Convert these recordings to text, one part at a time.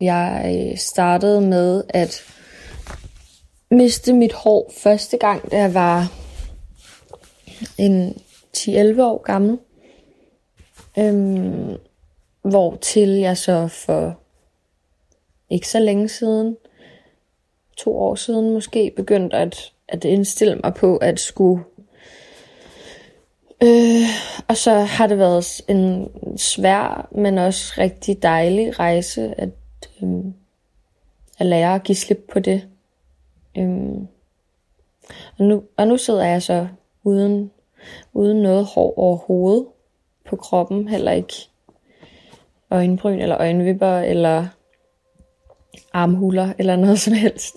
Jeg øh, startede med at miste mit hår første gang, da jeg var en 10-11 år gammel. Øhm, hvor til jeg så for ikke så længe siden, to år siden måske, begyndte at, at indstille mig på at skulle Øh, og så har det været en svær, men også rigtig dejlig rejse at, øh, at lære at give slip på det. Øh, og, nu, og nu sidder jeg så uden, uden noget hår overhovedet på kroppen, heller ikke øjenbryn eller øjenvipper eller armhuler eller noget som helst.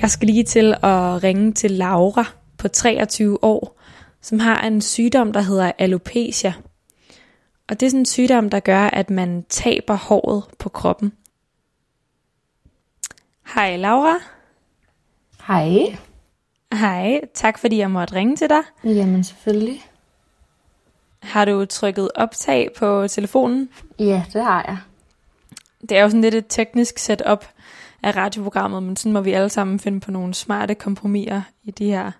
Jeg skal lige til at ringe til Laura på 23 år, som har en sygdom, der hedder alopecia. Og det er sådan en sygdom, der gør, at man taber håret på kroppen. Hej Laura. Hej. Hej, tak fordi jeg måtte ringe til dig. Jamen selvfølgelig. Har du trykket optag på telefonen? Ja, det har jeg. Det er jo sådan lidt et teknisk setup af radioprogrammet, men sådan må vi alle sammen finde på nogle smarte kompromiser i de her,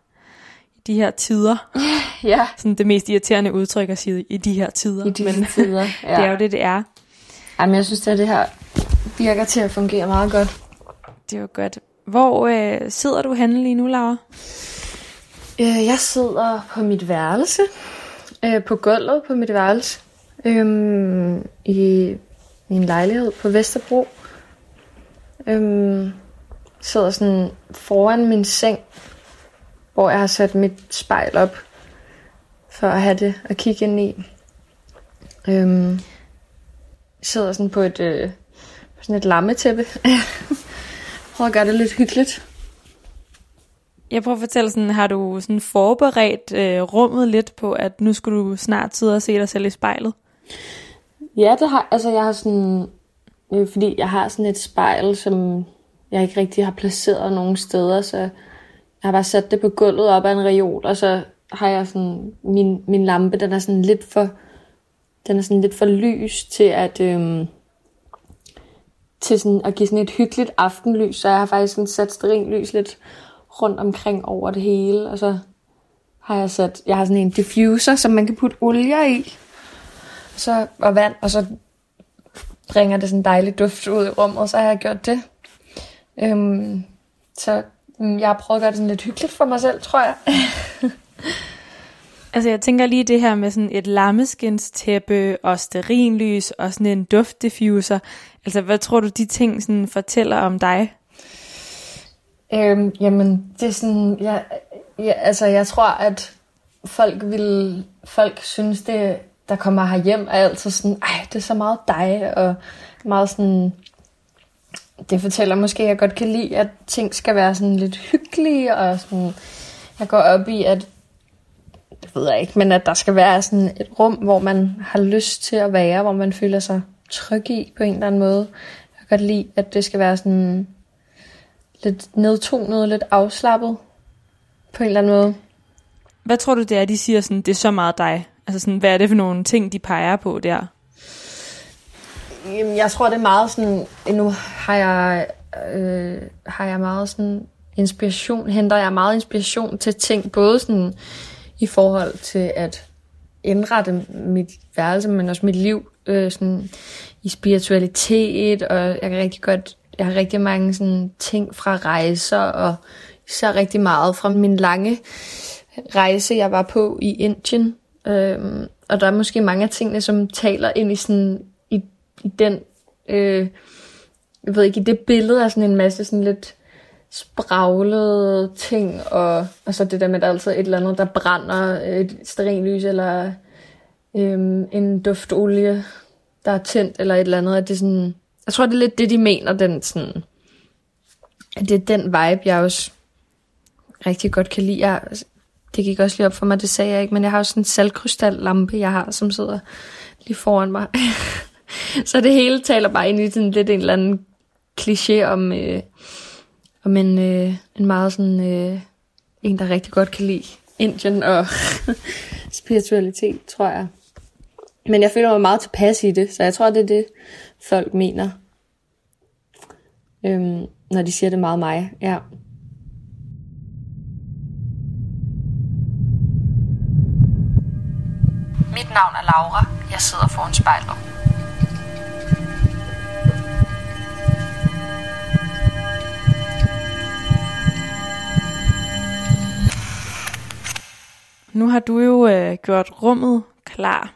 i de her tider. Ja. Sådan det mest irriterende udtryk at sige i de her tider. I disse men tider. Ja. det er jo det, det er. Jamen, jeg synes, at det her virker til at fungere meget godt. Det er jo godt. Hvor øh, sidder du henne lige nu, Laura? Øh, jeg sidder på mit værelse. Øh, på gulvet på mit værelse. Øhm, I min lejlighed på Vesterbro. Øhm, sidder sådan foran min seng, hvor jeg har sat mit spejl op, for at have det at kigge ind i. Øhm, sidder sådan på et, øh, på sådan et lammetæppe. Prøver at gøre det lidt hyggeligt. Jeg prøver at fortælle sådan, har du sådan forberedt øh, rummet lidt på, at nu skulle du snart sidde og se dig selv i spejlet? Ja, det har, altså jeg har sådan, øh, fordi jeg har sådan et spejl, som jeg ikke rigtig har placeret nogen steder, så jeg har bare sat det på gulvet op ad en reol, og så har jeg sådan, min, min lampe, den er sådan lidt for, den er sådan lidt for lys til at, øhm, til sådan at give sådan et hyggeligt aftenlys, så jeg har faktisk sådan sat lys lidt rundt omkring over det hele, og så har jeg sat, jeg har sådan en diffuser, som man kan putte olie i, så, og vand, og så bringer det sådan en dejlig duft ud i rummet, så har jeg gjort det. Øhm, så mm, jeg har prøvet at gøre det sådan lidt hyggeligt for mig selv, tror jeg. Altså jeg tænker lige det her med sådan et lammeskinstæppe og sterinlys og sådan en duftdiffuser. Altså hvad tror du de ting sådan fortæller om dig? øhm, jamen, det er sådan, jeg, jeg, altså jeg tror, at folk vil, folk synes det, der kommer her hjem er altid sådan, ej, det er så meget dig, og meget sådan, det fortæller måske, at jeg godt kan lide, at ting skal være sådan lidt hyggelige, og sådan, jeg går op i, at det ved jeg ikke, men at der skal være sådan et rum, hvor man har lyst til at være, hvor man føler sig tryg i på en eller anden måde. Jeg kan godt lide, at det skal være sådan lidt nedtonet, lidt afslappet på en eller anden måde. Hvad tror du det er, de siger sådan, det er så meget dig? Altså sådan, hvad er det for nogle ting, de peger på der? Jamen, jeg tror, det er meget sådan, nu har jeg, øh, har jeg meget sådan inspiration, henter jeg meget inspiration til ting, både sådan i forhold til at indrette mit værelse, men også mit liv øh, sådan i spiritualitet, og jeg kan rigtig godt, jeg har rigtig mange sådan ting fra rejser og så rigtig meget fra min lange rejse, jeg var på i Indien. Øhm, og der er måske mange af tingene, som taler ind i sådan i, i den, øh, jeg ved ikke, i det billede af sådan en masse sådan lidt spraglede ting, og, og så det der med, at der er altid et eller andet, der brænder, et sterinlys, eller øhm, en duftolie, der er tændt, eller et eller andet, at det er sådan, jeg tror, det er lidt det, de mener, den sådan, at det er den vibe, jeg også rigtig godt kan lide. Jeg, det gik også lige op for mig, det sagde jeg ikke, men jeg har også sådan en saltkrystallampe, jeg har, som sidder lige foran mig. så det hele taler bare ind i sådan lidt en eller anden kliché om, øh, om en, øh, en meget sådan, øh, en, der rigtig godt kan lide Indien og spiritualitet, tror jeg. Men jeg føler mig meget tilpas i det, så jeg tror, det er det, folk mener. Øhm, når de siger det meget mig, ja. Mit navn er Laura. Jeg sidder foran spejlet. Nu har du jo øh, gjort rummet klar.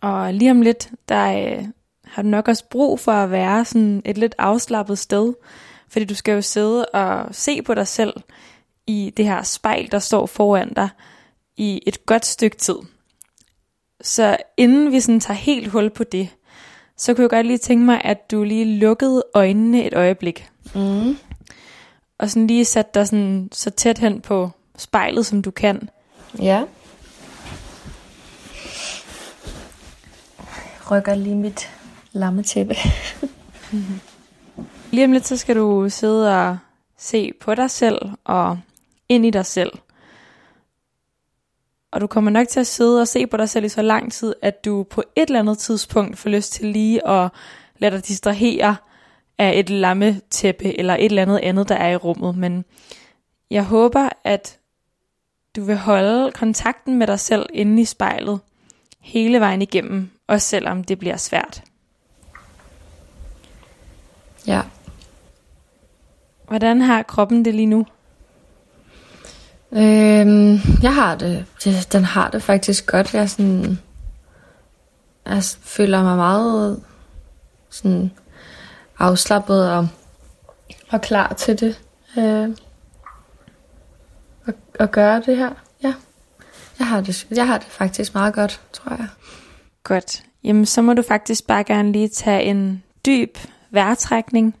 Og lige om lidt, der øh, har du nok også brug for at være sådan et lidt afslappet sted. Fordi du skal jo sidde og se på dig selv i det her spejl, der står foran dig i et godt stykke tid. Så inden vi sådan tager helt hul på det, så kunne jeg godt lige tænke mig, at du lige lukkede øjnene et øjeblik. Mm. Og sådan lige satte dig sådan så tæt hen på spejlet, som du kan. Ja. Jeg rykker lige mit lammetæppe. Lige om lidt, så skal du sidde og se på dig selv og ind i dig selv. Og du kommer nok til at sidde og se på dig selv i så lang tid, at du på et eller andet tidspunkt får lyst til lige at lade dig distrahere af et lammetæppe eller et eller andet andet, der er i rummet. Men jeg håber, at du vil holde kontakten med dig selv inde i spejlet hele vejen igennem, også selvom det bliver svært. Ja. Hvordan har kroppen det lige nu? Øhm, jeg har det, det, den har det faktisk godt. Jeg, sådan, jeg føler mig meget sådan afslappet og, og klar til det. Øh, at, at gøre det her. Ja. Jeg har, det, jeg har det faktisk meget godt, tror jeg. Godt. Jamen, så må du faktisk bare gerne lige tage en dyb vejrtrækning.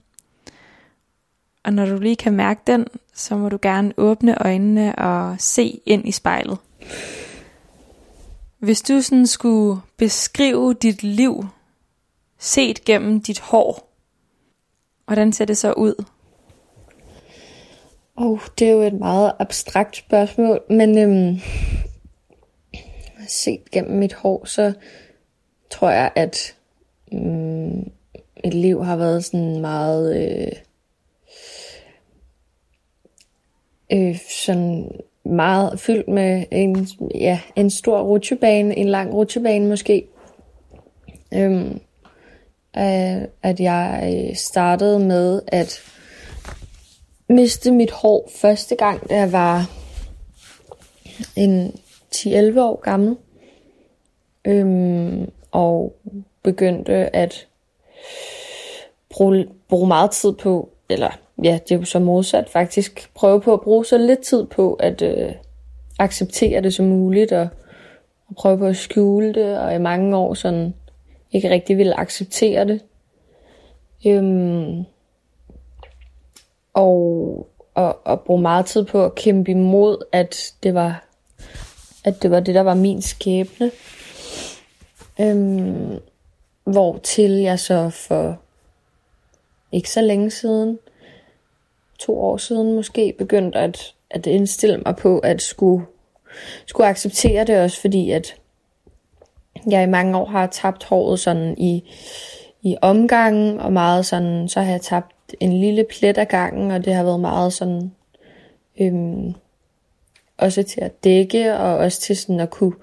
Og når du lige kan mærke den, så må du gerne åbne øjnene og se ind i spejlet. Hvis du sådan skulle beskrive dit liv set gennem dit hår, hvordan ser det så ud? Oh, det er jo et meget abstrakt spørgsmål, men øhm, set gennem mit hår, så tror jeg, at øhm, mit liv har været sådan meget øh, øh, sådan meget fyldt med en, ja, en stor rutsjebane, en lang rutsjebane måske. Øhm, at jeg øh, startede med at miste mit hår første gang, da jeg var en 10-11 år gammel. Øhm, og begyndte at bruge, bruge meget tid på, eller ja, det er jo så modsat faktisk, prøve på at bruge så lidt tid på at øh, acceptere det som muligt, og, og prøve på at skjule det, og i mange år sådan ikke rigtig ville acceptere det. Øhm, og, og, og bruge meget tid på at kæmpe imod, at det var, at det var det, der var min skæbne. Øhm, hvor til jeg så for ikke så længe siden, to år siden måske, begyndte at, at indstille mig på, at skulle, skulle acceptere det også, fordi at jeg i mange år har tabt håret sådan i, i omgangen, og meget sådan, så har jeg tabt en lille plet af gangen, og det har været meget sådan, øhm, også til at dække, og også til sådan at kunne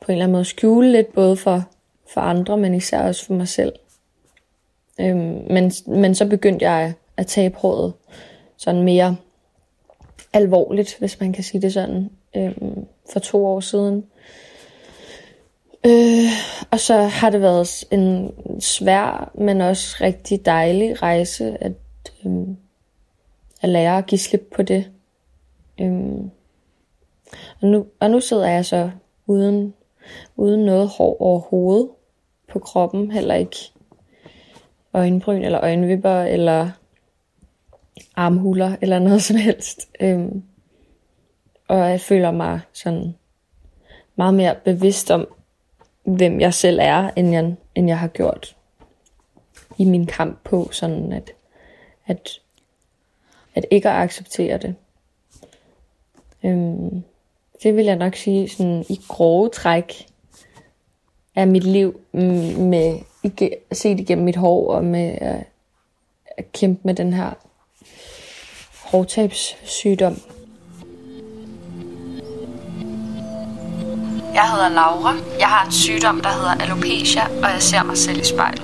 på en eller anden måde skjule lidt, både for, for andre, men især også for mig selv. Øhm, men, men så begyndte jeg at tabe håret sådan mere alvorligt, hvis man kan sige det sådan, øh, for to år siden. Øh, og så har det været en svær, men også rigtig dejlig rejse at, øh, at lære at give slip på det. Øh, og, nu, og nu sidder jeg så uden, uden noget hår overhovedet på kroppen, heller ikke øjenbryn eller øjenvipper eller armhuler eller noget som helst. Øhm, og jeg føler mig sådan meget mere bevidst om, hvem jeg selv er, end jeg, end jeg har gjort i min kamp på, sådan at, at, at ikke at acceptere det. Øhm, det vil jeg nok sige sådan i grove træk af mit liv med set igennem mit hår og med at, at kæmpe med den her hårtabssygdom. Jeg hedder Laura. Jeg har en sygdom, der hedder alopecia, og jeg ser mig selv i spejlet.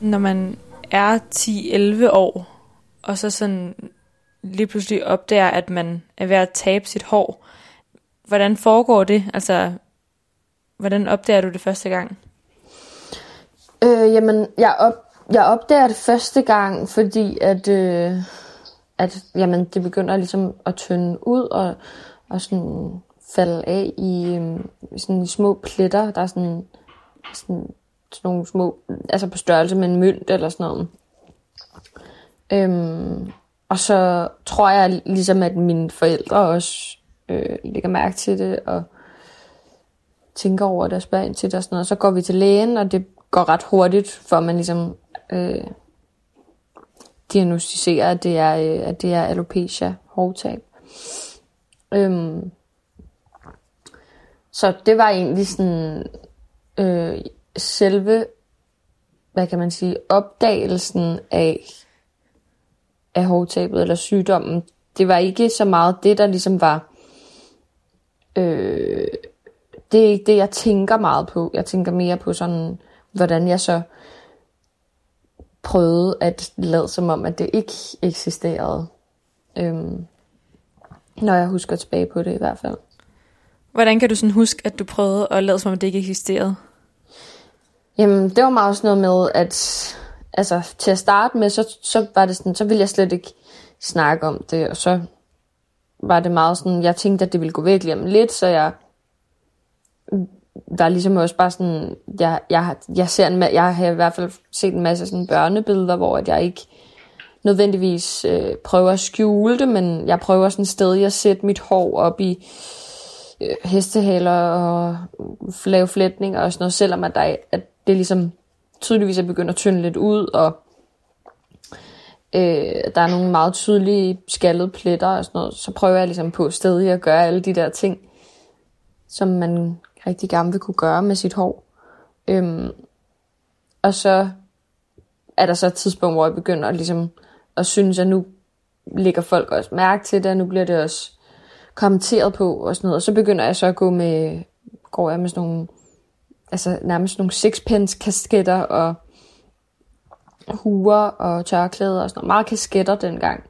Når man er 10-11 år, og så sådan lige pludselig opdager, at man er ved at tabe sit hår. Hvordan foregår det? Altså, hvordan opdager du det første gang? Øh, jamen, jeg, op, jeg opdager det første gang, fordi at, øh, at jamen, det begynder ligesom at tynde ud og, og sådan falde af i øh, sådan små pletter. Der er sådan, sådan, sådan nogle små, altså på størrelse med en mønt eller sådan noget. Øhm, og så tror jeg ligesom, at mine forældre også øh, lægger mærke til det, og tænker over det og spørger ind til det og sådan noget. Så går vi til lægen, og det går ret hurtigt, for man ligesom øh, diagnostiserer, at det er, øh, at det er alopecia, hårdtab. Øhm, så det var egentlig sådan øh, selve, hvad kan man sige, opdagelsen af, af hårtabet eller sygdommen. Det var ikke så meget det, der ligesom var... Øh, det er ikke det, jeg tænker meget på. Jeg tænker mere på sådan, hvordan jeg så prøvede at lade som om, at det ikke eksisterede. Øhm, når jeg husker tilbage på det i hvert fald. Hvordan kan du sådan huske, at du prøvede at lade som om, at det ikke eksisterede? Jamen, det var meget sådan noget med, at altså, til at starte med, så, så var det sådan, så ville jeg slet ikke snakke om det, og så var det meget sådan, jeg tænkte, at det ville gå væk lige om lidt, så jeg var ligesom også bare sådan, jeg, jeg, jeg, ser en, jeg har i hvert fald set en masse sådan børnebilleder, hvor at jeg ikke nødvendigvis øh, prøver at skjule det, men jeg prøver sådan sted at sætte mit hår op i øh, hestehaler og lave flætninger og sådan noget, selvom at, der, at det ligesom tydeligvis er begyndt at tynde lidt ud, og øh, der er nogle meget tydelige skaldede pletter og sådan noget, så prøver jeg ligesom på stedet at gøre alle de der ting, som man rigtig gerne vil kunne gøre med sit hår. Øhm, og så er der så et tidspunkt, hvor jeg begynder at, ligesom, at synes, at nu lægger folk også mærke til det, og nu bliver det også kommenteret på og sådan noget. Og så begynder jeg så at gå med, går jeg med sådan nogle altså nærmest nogle sixpence kasketter og huer og tørklæder og sådan noget. Meget kasketter dengang.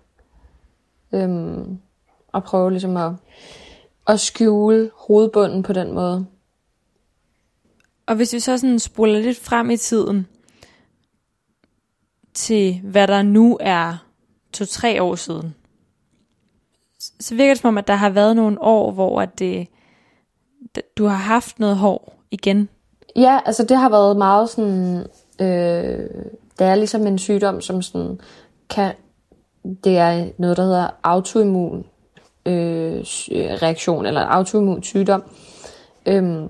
Øhm, og prøve ligesom at, at skjule hovedbunden på den måde. Og hvis vi så sådan spoler lidt frem i tiden, til hvad der nu er to-tre år siden, så virker det som om, at der har været nogle år, hvor at det, du har haft noget hår igen. Ja, altså det har været meget sådan... Øh, det er ligesom en sygdom, som sådan kan... Det er noget, der hedder autoimmun øh, reaktion, eller autoimmun sygdom, øh,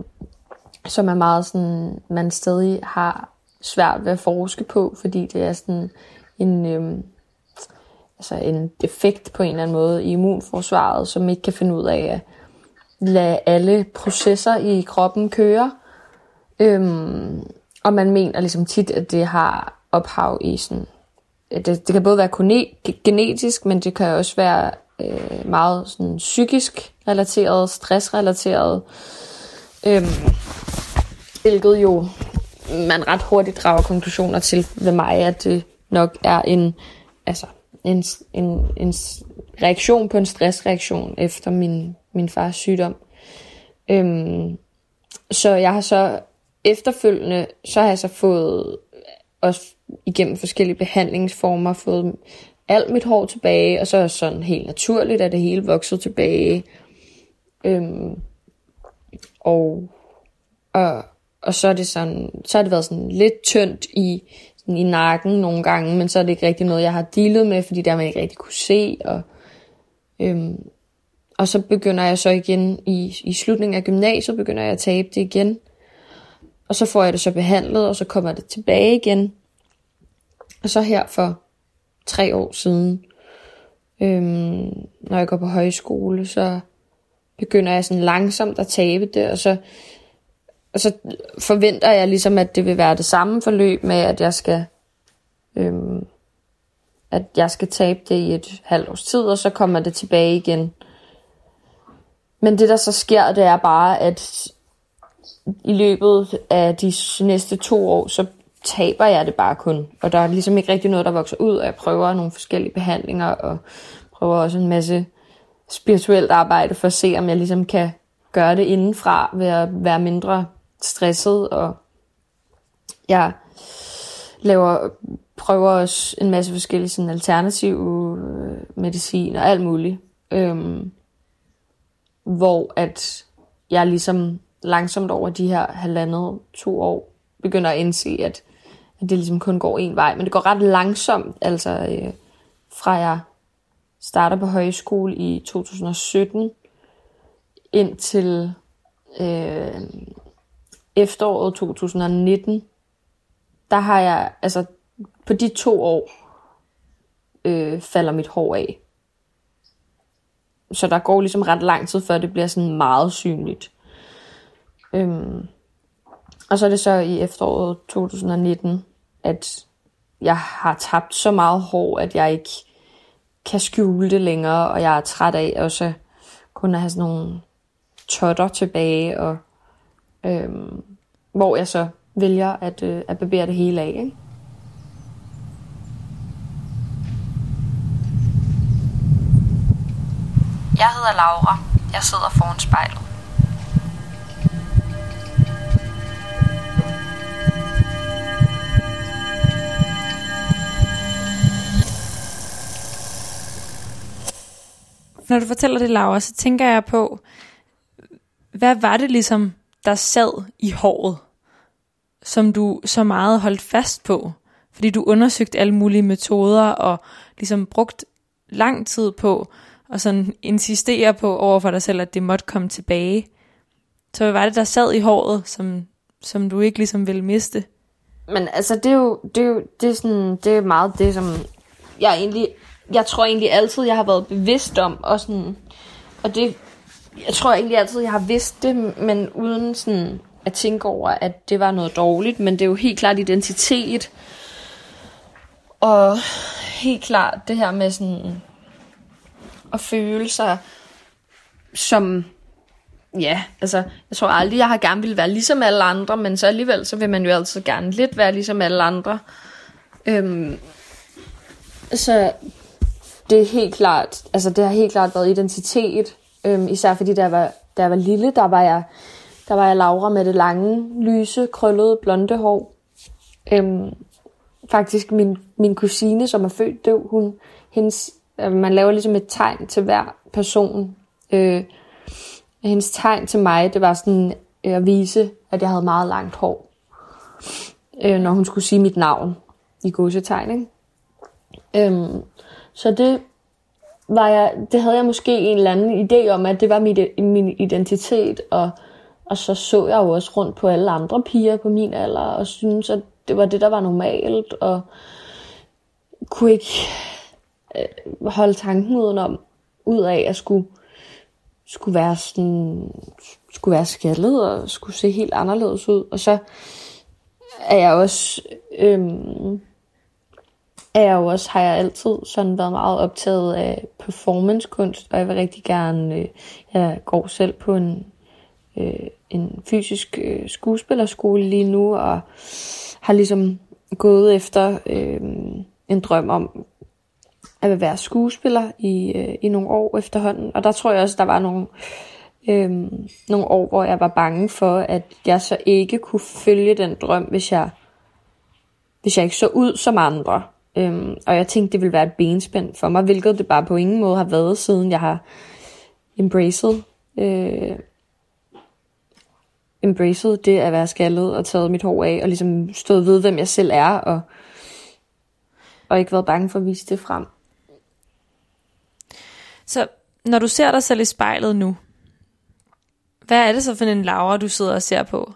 som er meget sådan, man stadig har svært ved at forske på, fordi det er sådan en, øh, altså en defekt på en eller anden måde i immunforsvaret, som ikke kan finde ud af at lade alle processer i kroppen køre. Øhm, og man mener ligesom tit, at det har ophav i sådan... Det, det kan både være genetisk, men det kan også være øh, meget sådan psykisk relateret, stressrelateret. Øhm, hvilket jo man ret hurtigt drager konklusioner til ved mig, at det nok er en, altså, en, en, en reaktion på en stressreaktion efter min, min fars sygdom. Øhm, så jeg har så efterfølgende, så har jeg så fået, også igennem forskellige behandlingsformer, fået alt mit hår tilbage, og så er sådan helt naturligt, at det hele vokset tilbage. Øhm, og, og, og så er det sådan, så har det været sådan lidt tyndt i, sådan i nakken nogle gange, men så er det ikke rigtig noget, jeg har dealet med, fordi der man ikke rigtig kunne se, og, øhm, og så begynder jeg så igen i, i slutningen af gymnasiet, begynder jeg at tabe det igen, og så får jeg det så behandlet, og så kommer det tilbage igen, og så her for tre år siden, øhm, når jeg går på højskole, så begynder jeg sådan langsomt at tabe det, og så, og så forventer jeg ligesom, at det vil være det samme forløb med, at jeg skal, øhm, at jeg skal tabe det i et halvt års tid, og så kommer det tilbage igen. Men det, der så sker, det er bare, at i løbet af de næste to år, så taber jeg det bare kun. Og der er ligesom ikke rigtig noget, der vokser ud, og jeg prøver nogle forskellige behandlinger, og prøver også en masse spirituelt arbejde for at se, om jeg ligesom kan gøre det indenfra ved at være mindre stresset, og jeg laver, prøver også en masse forskellige sådan alternative øh, medicin og alt muligt. Øhm, hvor at jeg ligesom langsomt over de her halvandet, to år, begynder at indse, at, at det ligesom kun går en vej. Men det går ret langsomt, altså øh, fra jeg starter på højskole i 2017 indtil øh, efteråret 2019, der har jeg, altså på de to år, øh, falder mit hår af. Så der går ligesom ret lang tid, før det bliver sådan meget synligt. Øhm, og så er det så i efteråret 2019, at jeg har tabt så meget hår, at jeg ikke kan skjule det længere, og jeg er træt af også kun at have sådan nogle totter tilbage, og øhm, hvor jeg så vælger at, øh, at barbere det hele af. Ikke? Jeg hedder Laura. Jeg sidder foran spejlet. Når du fortæller det, Laura, så tænker jeg på, hvad var det ligesom, der sad i håret, som du så meget holdt fast på? Fordi du undersøgte alle mulige metoder og ligesom brugt lang tid på og sådan insistere på over for dig selv, at det måtte komme tilbage. Så hvad var det, der sad i håret, som, som du ikke ligesom ville miste? Men altså, det er jo, det er jo det er sådan, det er meget det, som jeg egentlig, jeg tror egentlig altid, jeg har været bevidst om, og sådan, og det, jeg tror egentlig altid, jeg har vidst det, men uden sådan at tænke over, at det var noget dårligt, men det er jo helt klart identitet, og helt klart det her med sådan, at føle sig som, ja, altså, jeg tror aldrig, jeg har gerne ville være ligesom alle andre, men så alligevel, så vil man jo altid gerne lidt være ligesom alle andre. Øhm, så det er helt klart, altså det har helt klart været identitet, øhm, især fordi da jeg, var, da jeg var lille, der var jeg, der var jeg Laura med det lange, lyse, krøllede, blonde hår. Øhm, faktisk min, min kusine, som er født døv, hun, hendes Øh, man laver ligesom et tegn til hver person. Øh, hendes tegn til mig, det var sådan øh, at vise, at jeg havde meget langt hår. Øh, når hun skulle sige mit navn i godsetegn. Ikke? Øhm, så det var jeg, det havde jeg måske en eller anden idé om, at det var mit, min identitet, og, og så så jeg jo også rundt på alle andre piger på min alder, og syntes, at det var det, der var normalt, og kunne ikke øh, holde tanken udenom, ud af at skulle, skulle være sådan, skulle være skaldet og skulle se helt anderledes ud. Og så er jeg også, øhm, er jeg jo også, har jeg altid sådan været meget optaget af performancekunst, og jeg vil rigtig gerne, øh, jeg går selv på en, øh, en fysisk øh, skuespillerskole lige nu, og har ligesom gået efter øh, en drøm om at være skuespiller i, øh, i nogle år efterhånden. Og der tror jeg også, der var nogle, øh, nogle år, hvor jeg var bange for, at jeg så ikke kunne følge den drøm, hvis jeg, hvis jeg ikke så ud som andre. Øhm, og jeg tænkte, det ville være et benspænd for mig, hvilket det bare på ingen måde har været, siden jeg har embraced, øh, embraced det at være skaldet og taget mit hår af, og ligesom stået ved, hvem jeg selv er, og, og ikke været bange for at vise det frem. Så når du ser dig selv i spejlet nu, hvad er det så for en Laura, du sidder og ser på?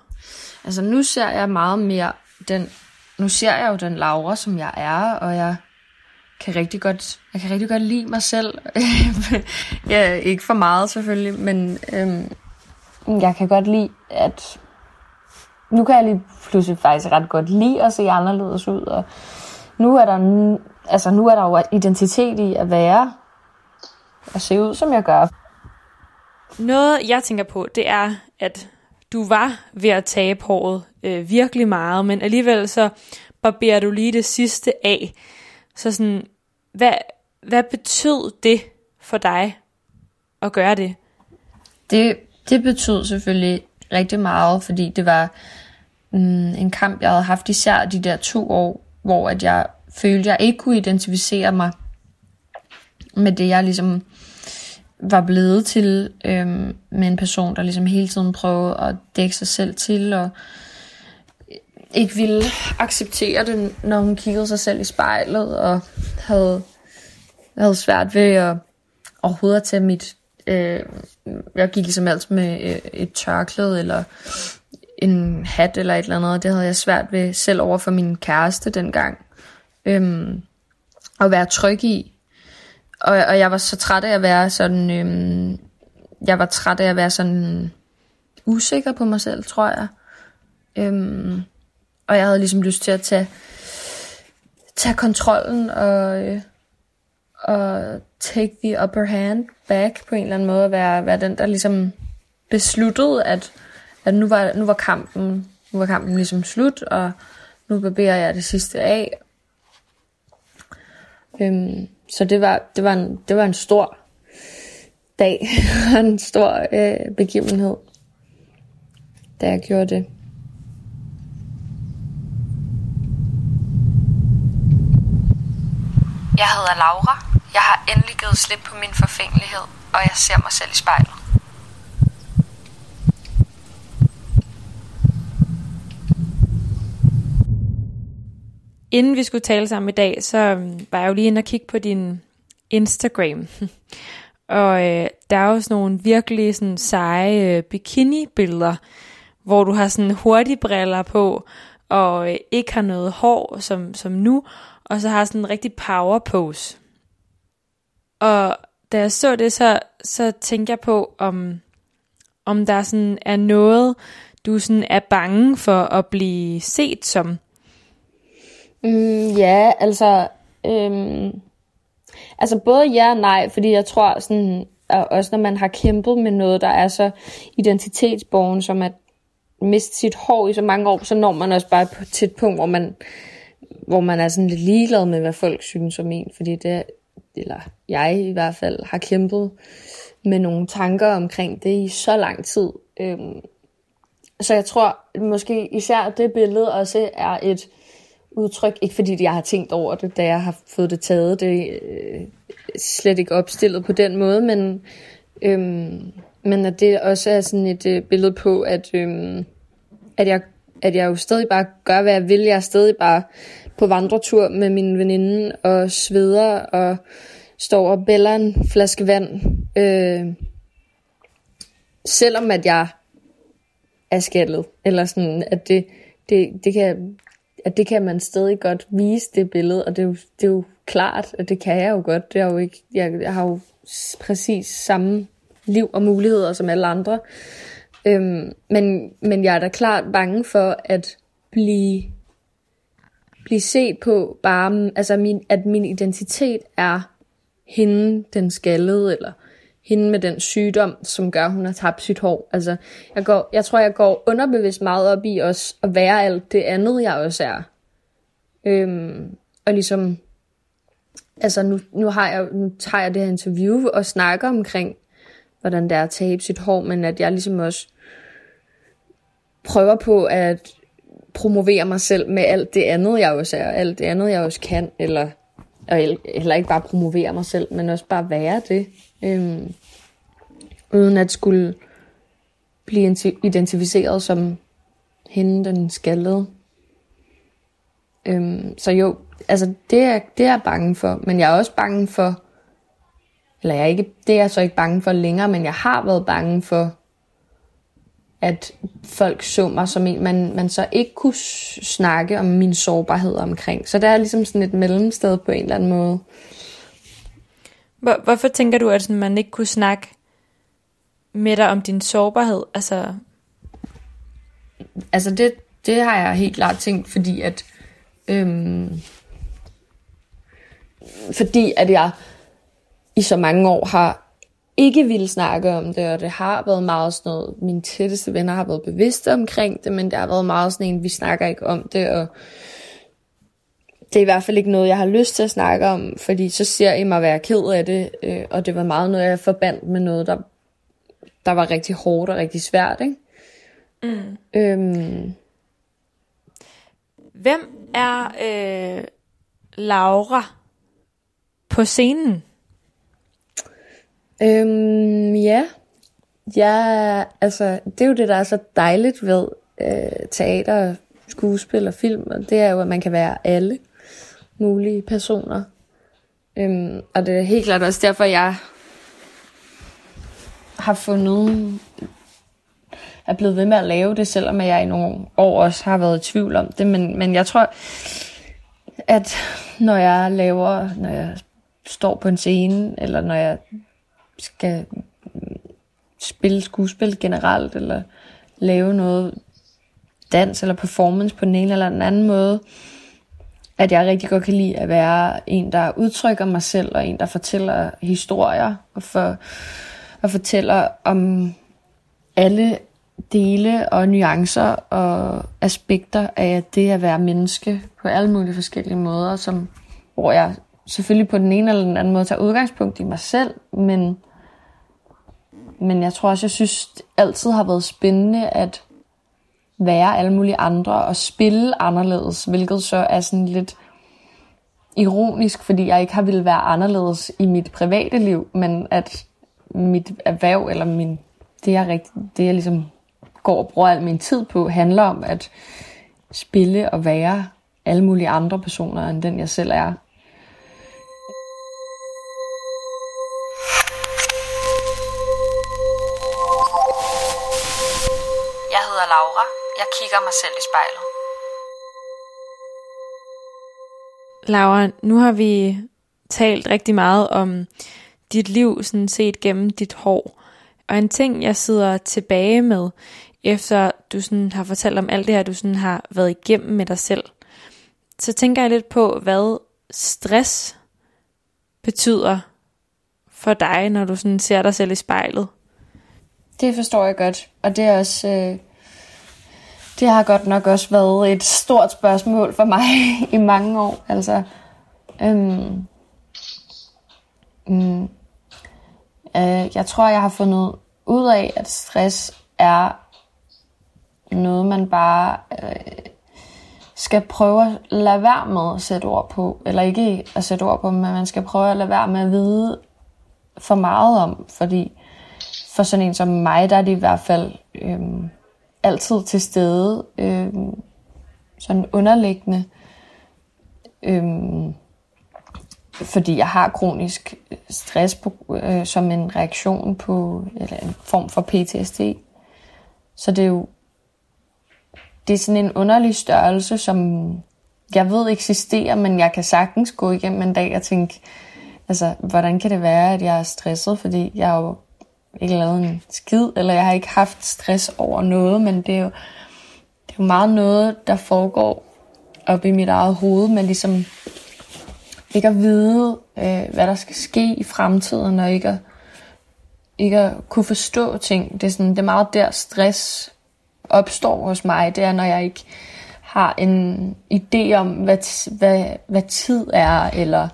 Altså nu ser jeg meget mere den, nu ser jeg jo den Laura, som jeg er, og jeg kan rigtig godt, jeg kan rigtig godt lide mig selv. ja, ikke for meget selvfølgelig, men øhm, jeg kan godt lide, at nu kan jeg lige pludselig faktisk ret godt lide at se anderledes ud, og nu er der, altså nu er der jo identitet i at være og se ud, som jeg gør. Noget, jeg tænker på, det er, at du var ved at tabe håret øh, virkelig meget, men alligevel så barberer du lige det sidste af. Så sådan, hvad, hvad betød det for dig at gøre det? Det, det betød selvfølgelig rigtig meget, fordi det var mm, en kamp, jeg havde haft især de der to år, hvor at jeg følte, at jeg ikke kunne identificere mig med det, jeg ligesom var blevet til øhm, med en person, der ligesom hele tiden prøvede at dække sig selv til, og øh, ikke ville acceptere det, når hun kiggede sig selv i spejlet, og havde, havde svært ved at overhovedet at tage mit... Øh, jeg gik ligesom altid med øh, et tørklæde, eller en hat, eller et eller andet, og det havde jeg svært ved selv over for min kæreste dengang. Øhm, at være tryg i, og, og jeg var så træt af at være sådan... Øhm, jeg var træt af at være sådan usikker på mig selv, tror jeg. Øhm, og jeg havde ligesom lyst til at tage, tage kontrollen og, øh, og take the upper hand back på en eller anden måde. Være, være den, der ligesom besluttede, at, at nu, var, nu var kampen nu var kampen ligesom slut, og nu barberer jeg det sidste af. Øhm, så det var, det var, en, det var en stor dag og en stor øh, begivenhed, da jeg gjorde det. Jeg hedder Laura. Jeg har endelig givet slip på min forfængelighed, og jeg ser mig selv i spejlet. Inden vi skulle tale sammen i dag, så øhm, var jeg jo lige inde og kigge på din Instagram. og øh, der er jo sådan nogle virkelig sådan seje øh, bikini-billeder, hvor du har sådan hurtige briller på, og øh, ikke har noget hår som, som nu, og så har sådan en rigtig power pose. Og da jeg så det, så, så tænkte jeg på, om, om der sådan er noget, du sådan er bange for at blive set som. Mm, ja, altså... Øhm, altså både ja og nej, fordi jeg tror sådan... Også når man har kæmpet med noget, der er så identitetsborgen, som at miste sit hår i så mange år, så når man også bare til et punkt, hvor man, hvor man er sådan lidt ligeglad med, hvad folk synes om en. Fordi det, eller jeg i hvert fald, har kæmpet med nogle tanker omkring det i så lang tid. Øhm, så jeg tror måske især det billede også er et udtryk. Ikke fordi jeg har tænkt over det, da jeg har fået det taget. Det er øh, slet ikke opstillet på den måde, men, øhm, men at det også er sådan et øh, billede på, at, øhm, at, jeg, at jeg jo stadig bare gør, hvad jeg vil. Jeg er stadig bare på vandretur med min veninde og sveder og står og bæller en flaske vand. Øh, selvom at jeg er skaldet, eller sådan, at det, det, det kan at det kan man stadig godt vise det billede, og det er jo, det er jo klart, at det kan jeg jo godt. Det er jo ikke, jeg, jeg har jo præcis samme liv og muligheder som alle andre. Øhm, men, men jeg er da klart bange for at blive blive set på bare, altså min, at min identitet er hende, den skaldede, eller hende med den sygdom, som gør, at hun har tabt sit hår. Altså, jeg, går, jeg tror, jeg går underbevidst meget op i også at være alt det andet, jeg også er. Øhm, og ligesom, altså nu, nu, har jeg, nu tager jeg det her interview og snakker omkring, hvordan det er at tabe sit hår, men at jeg ligesom også prøver på at promovere mig selv med alt det andet, jeg også er, alt det andet, jeg også kan, eller eller ikke bare promovere mig selv, men også bare være det, øhm, uden at skulle blive identificeret som hende, den skaldede. Øhm, så jo, altså det er, det er jeg bange for, men jeg er også bange for, eller jeg er ikke, det er jeg så ikke bange for længere, men jeg har været bange for, at folk så mig som en, man, man så ikke kunne snakke om min sårbarhed omkring. Så det er ligesom sådan et mellemsted på en eller anden måde. Hvor, hvorfor tænker du, at man ikke kunne snakke med dig om din sårbarhed? Altså, altså det, det har jeg helt klart tænkt, fordi at øhm, fordi at jeg i så mange år har ikke ville snakke om det, og det har været meget sådan noget, mine tætteste venner har været bevidste omkring det, men det har været meget sådan en, vi snakker ikke om det, og det er i hvert fald ikke noget, jeg har lyst til at snakke om, fordi så ser I mig være ked af det, øh, og det var meget noget, jeg forbandt med noget, der, der var rigtig hårdt og rigtig svært, ikke? Mm. Øhm. Hvem er øh, Laura på scenen? Øhm, ja. ja, altså, det er jo det, der er så dejligt ved øh, teater, skuespil og film, og det er jo, at man kan være alle mulige personer. Øhm, og det er helt klart også derfor, jeg har fundet, er blevet ved med at lave det, selvom jeg i nogle år også har været i tvivl om det. Men, men jeg tror, at når jeg laver, når jeg står på en scene, eller når jeg skal spille skuespil generelt, eller lave noget dans eller performance på den ene eller den anden måde, at jeg rigtig godt kan lide at være en, der udtrykker mig selv, og en, der fortæller historier, og, for, og fortæller om alle dele og nuancer og aspekter af det at være menneske på alle mulige forskellige måder, som, hvor jeg selvfølgelig på den ene eller den anden måde tager udgangspunkt i mig selv, men men jeg tror også, jeg synes det altid har været spændende at være alle mulige andre og spille anderledes, hvilket så er sådan lidt ironisk, fordi jeg ikke har ville være anderledes i mit private liv, men at mit erhverv eller min, det, jeg rigtig, det jeg ligesom går og bruger al min tid på, handler om at spille og være alle mulige andre personer end den jeg selv er. Kigger mig selv i spejlet. Laura, nu har vi talt rigtig meget om dit liv, sådan set gennem dit hår. Og en ting, jeg sidder tilbage med, efter du sådan har fortalt om alt det her, du sådan har været igennem med dig selv, så tænker jeg lidt på, hvad stress betyder for dig, når du sådan ser dig selv i spejlet. Det forstår jeg godt, og det er også øh, det har godt nok også været et stort spørgsmål for mig i mange år. Altså, øhm, mm, øh, jeg tror, jeg har fundet ud af, at stress er noget, man bare øh, skal prøve at lade være med at sætte ord på. Eller ikke at sætte ord på, men man skal prøve at lade være med at vide for meget om. Fordi for sådan en som mig, der er det i hvert fald... Øh, altid til stede, øh, sådan underliggende, øh, fordi jeg har kronisk stress på, øh, som en reaktion på, eller en form for PTSD. Så det er jo, det er sådan en underlig størrelse, som jeg ved eksisterer, men jeg kan sagtens gå igennem en dag og tænke, altså, hvordan kan det være, at jeg er stresset, fordi jeg er jo ikke lavet en skid, eller jeg har ikke haft stress over noget, men det er jo, det er jo meget noget, der foregår op i mit eget hoved, men ligesom ikke at vide, øh, hvad der skal ske i fremtiden, og ikke at, ikke at kunne forstå ting. Det er, sådan, det er meget der, stress opstår hos mig. Det er, når jeg ikke har en idé om, hvad, hvad, hvad tid er, eller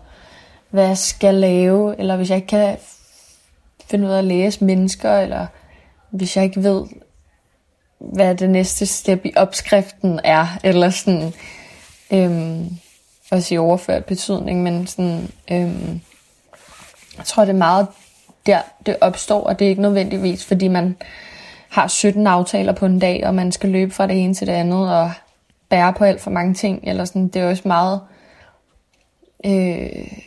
hvad jeg skal lave, eller hvis jeg ikke kan finde ud af at læse mennesker, eller hvis jeg ikke ved, hvad det næste step i opskriften er, eller sådan, øhm, også i overført betydning, men sådan, øhm, jeg tror, det er meget der, det opstår, og det er ikke nødvendigvis, fordi man har 17 aftaler på en dag, og man skal løbe fra det ene til det andet, og bære på alt for mange ting, eller sådan, det er også meget øh,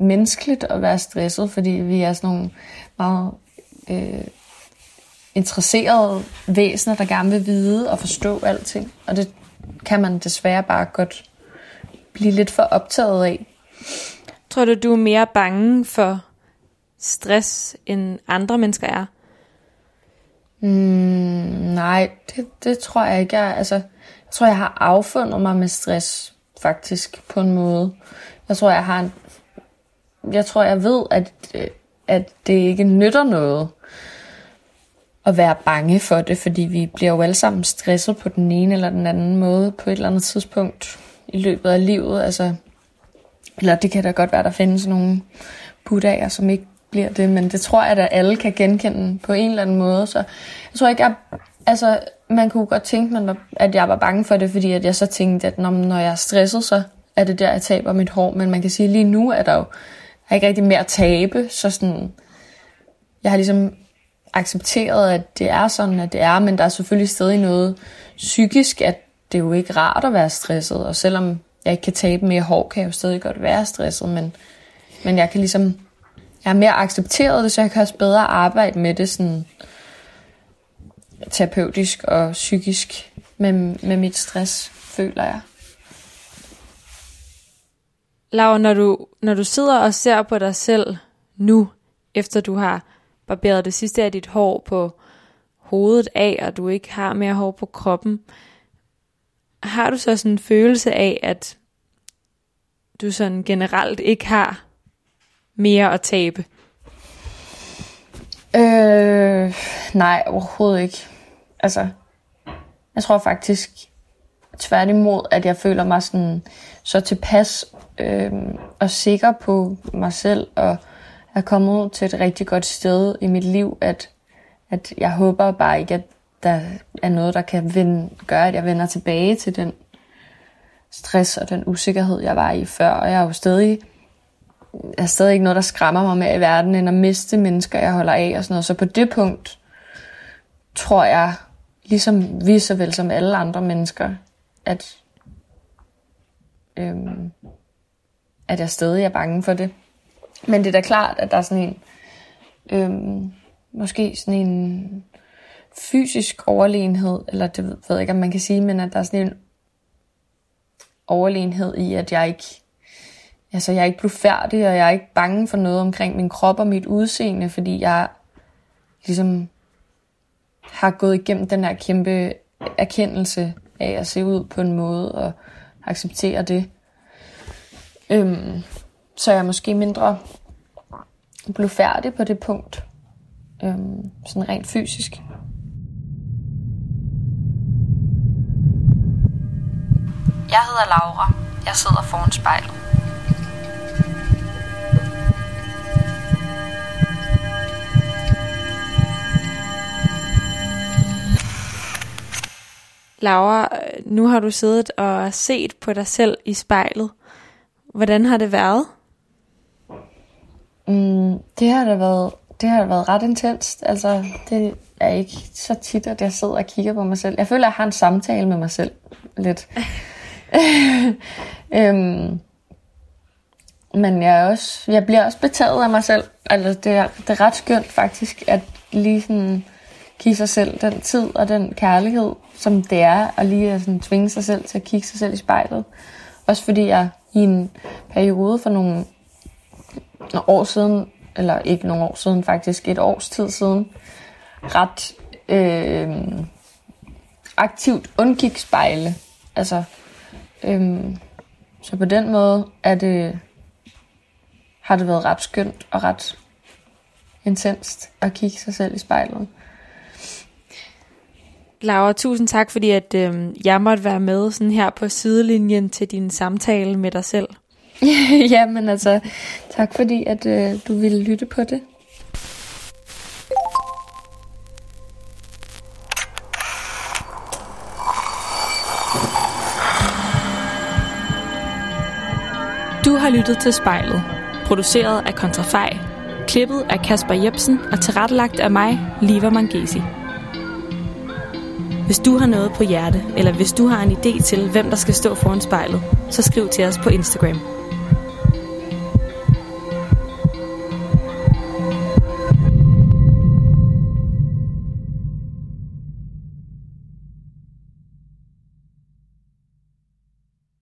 menneskeligt at være stresset, fordi vi er sådan nogle meget øh, interesserede væsener, der gerne vil vide og forstå alting. Og det kan man desværre bare godt blive lidt for optaget af. Tror du, du er mere bange for stress, end andre mennesker er? Mm, nej, det, det tror jeg ikke. Jeg, altså, jeg tror, jeg har affundet mig med stress, faktisk, på en måde. Jeg tror, jeg har en, jeg tror, jeg ved, at, øh, at det ikke nytter noget at være bange for det, fordi vi bliver jo alle sammen stresset på den ene eller den anden måde på et eller andet tidspunkt i løbet af livet. Altså, eller det kan da godt være, der findes nogle buddhaer, som ikke bliver det, men det tror jeg, at alle kan genkende på en eller anden måde. Så jeg tror ikke, jeg, altså, man kunne godt tænke mig, at jeg var bange for det, fordi at jeg så tænkte, at når, når jeg er stresset, så er det der, jeg taber mit hår. Men man kan sige, at lige nu er der jo er ikke rigtig mere at tabe, så sådan, jeg har ligesom accepteret, at det er sådan, at det er, men der er selvfølgelig stadig noget psykisk, at det er jo ikke rart at være stresset, og selvom jeg ikke kan tabe mere hår, kan jeg jo stadig godt være stresset, men, men jeg kan ligesom, jeg har mere accepteret det, så jeg kan også bedre arbejde med det sådan terapeutisk og psykisk med, med mit stress, føler jeg. Laura, når du, når du sidder og ser på dig selv nu, efter du har barberet det sidste af dit hår på hovedet af, og du ikke har mere hår på kroppen, har du så sådan en følelse af, at du sådan generelt ikke har mere at tabe? Øh, nej, overhovedet ikke. Altså, jeg tror faktisk tværtimod, at jeg føler mig sådan så tilpas øh, og sikker på mig selv, og er kommet til et rigtig godt sted i mit liv, at, at jeg håber bare ikke, at der er noget, der kan vende, gøre, at jeg vender tilbage til den stress og den usikkerhed, jeg var i før. Og jeg er jo stadig, jeg er stadig ikke noget, der skræmmer mig med i verden, end at miste mennesker, jeg holder af og sådan noget. Så på det punkt tror jeg, ligesom vi så vel som alle andre mennesker, at, øhm, at jeg stadig er bange for det. Men det er da klart, at der er sådan en, øhm, måske sådan en fysisk overlegenhed, eller det ved jeg ikke, om man kan sige, men at der er sådan en overlegenhed i, at jeg ikke, altså jeg er ikke færdig, og jeg er ikke bange for noget omkring min krop og mit udseende, fordi jeg ligesom har gået igennem den her kæmpe erkendelse af at se ud på en måde og acceptere det. Øhm, så jeg er måske mindre færdig på det punkt. Øhm, sådan rent fysisk. Jeg hedder Laura. Jeg sidder foran spejlet. Laura, nu har du siddet og set på dig selv i spejlet. Hvordan har det været? Mm, det har da været, det har været ret intenst. Altså, det er ikke så tit, at jeg sidder og kigger på mig selv. Jeg føler, at jeg har en samtale med mig selv lidt. øhm, men jeg, er også, jeg bliver også betaget af mig selv. Altså, det, er, det er ret skønt faktisk, at lige sådan give sig selv den tid og den kærlighed, som det er, at lige at sådan tvinge sig selv til at kigge sig selv i spejlet. Også fordi jeg i en periode for nogle, år siden, eller ikke nogle år siden, faktisk et års tid siden, ret øh, aktivt undgik spejle. Altså øh, så på den måde er det, har det været ret skønt og ret intenst at kigge sig selv i spejlet. Laura, tusind tak, fordi at, øh, jeg måtte være med sådan her på sidelinjen til din samtale med dig selv. ja, men altså, tak fordi at øh, du ville lytte på det. Du har lyttet til Spejlet, produceret af Kontrafej, klippet af Kasper Jebsen og tilrettelagt af mig, Liva Mangesi. Hvis du har noget på hjerte, eller hvis du har en idé til, hvem der skal stå foran spejlet, så skriv til os på Instagram.